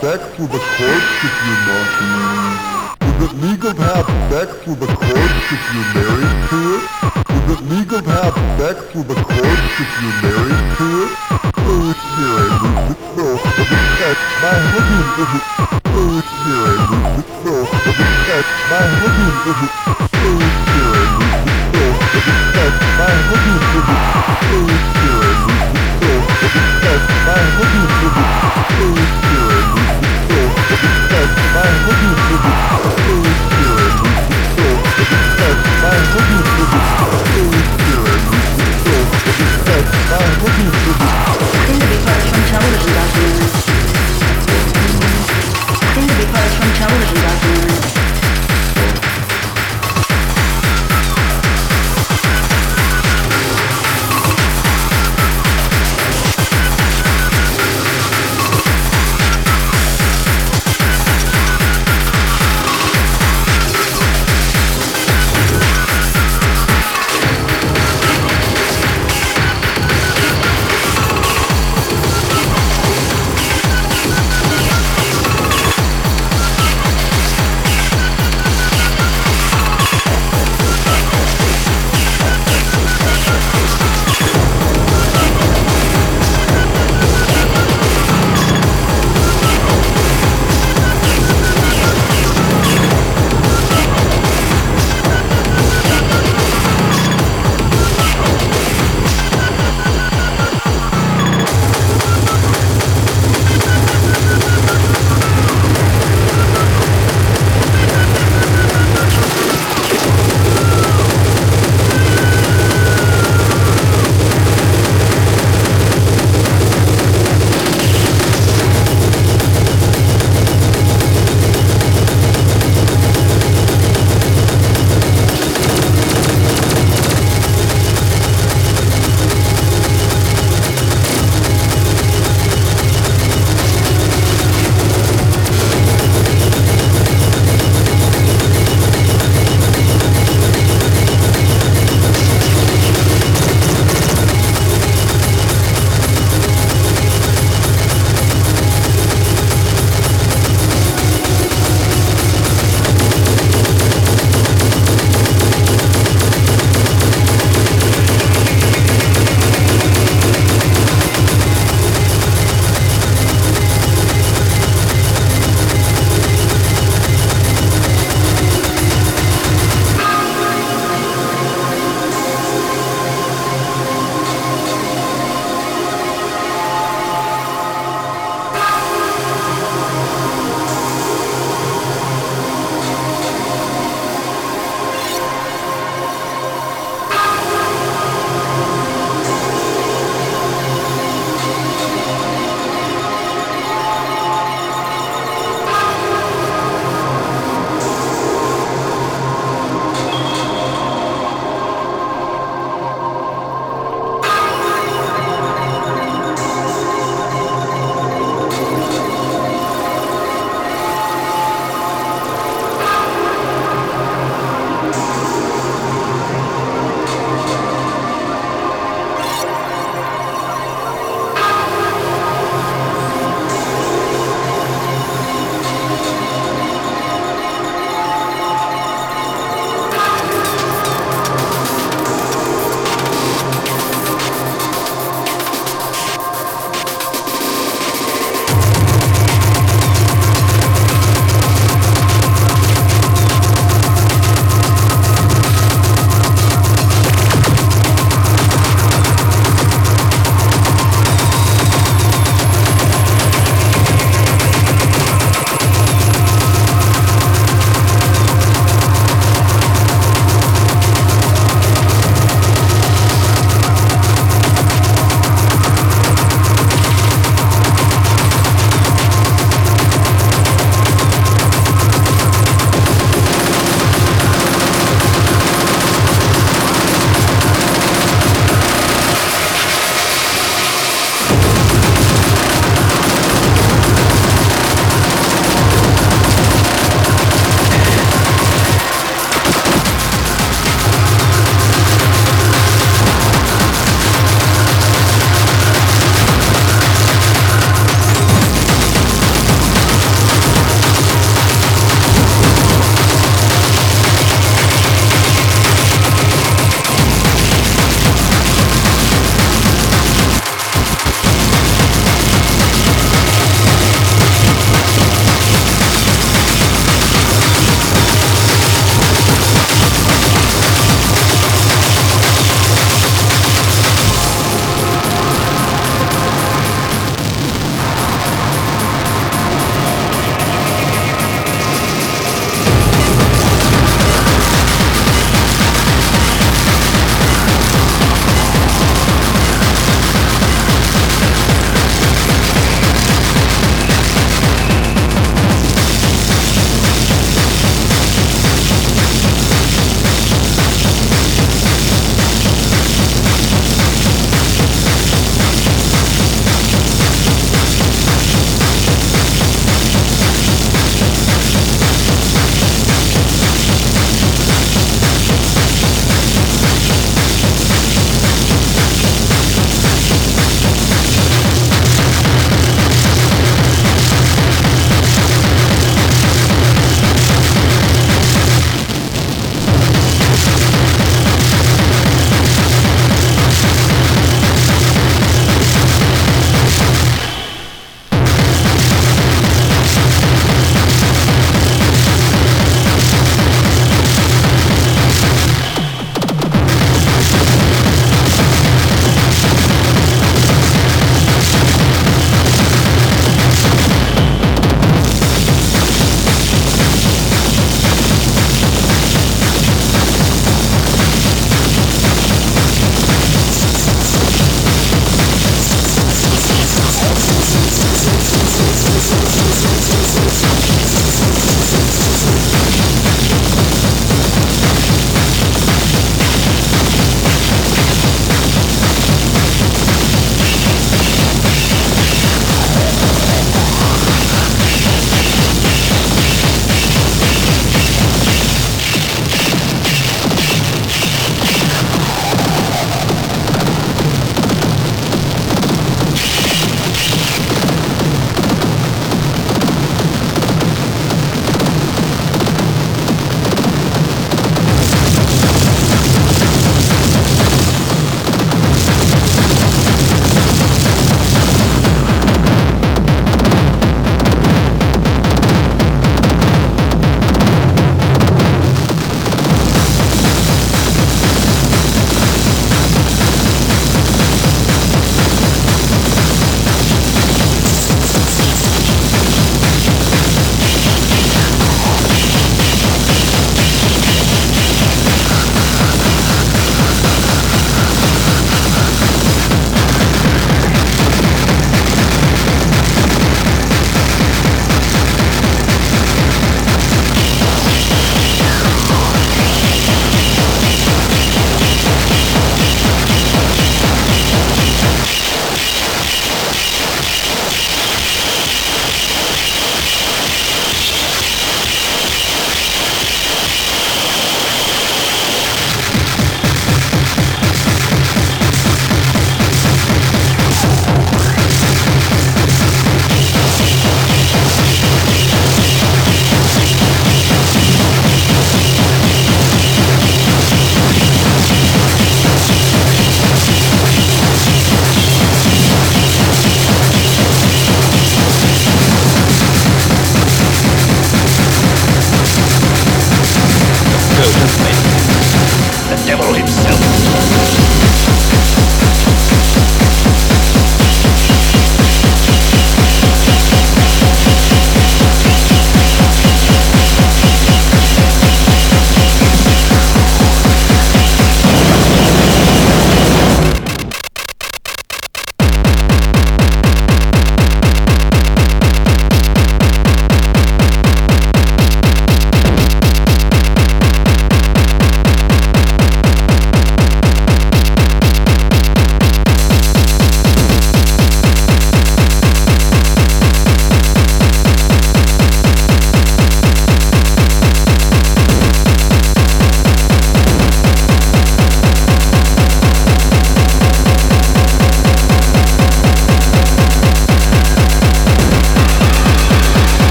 back to the courts if you're not. Is it legal to have sex with a corpse if you're married to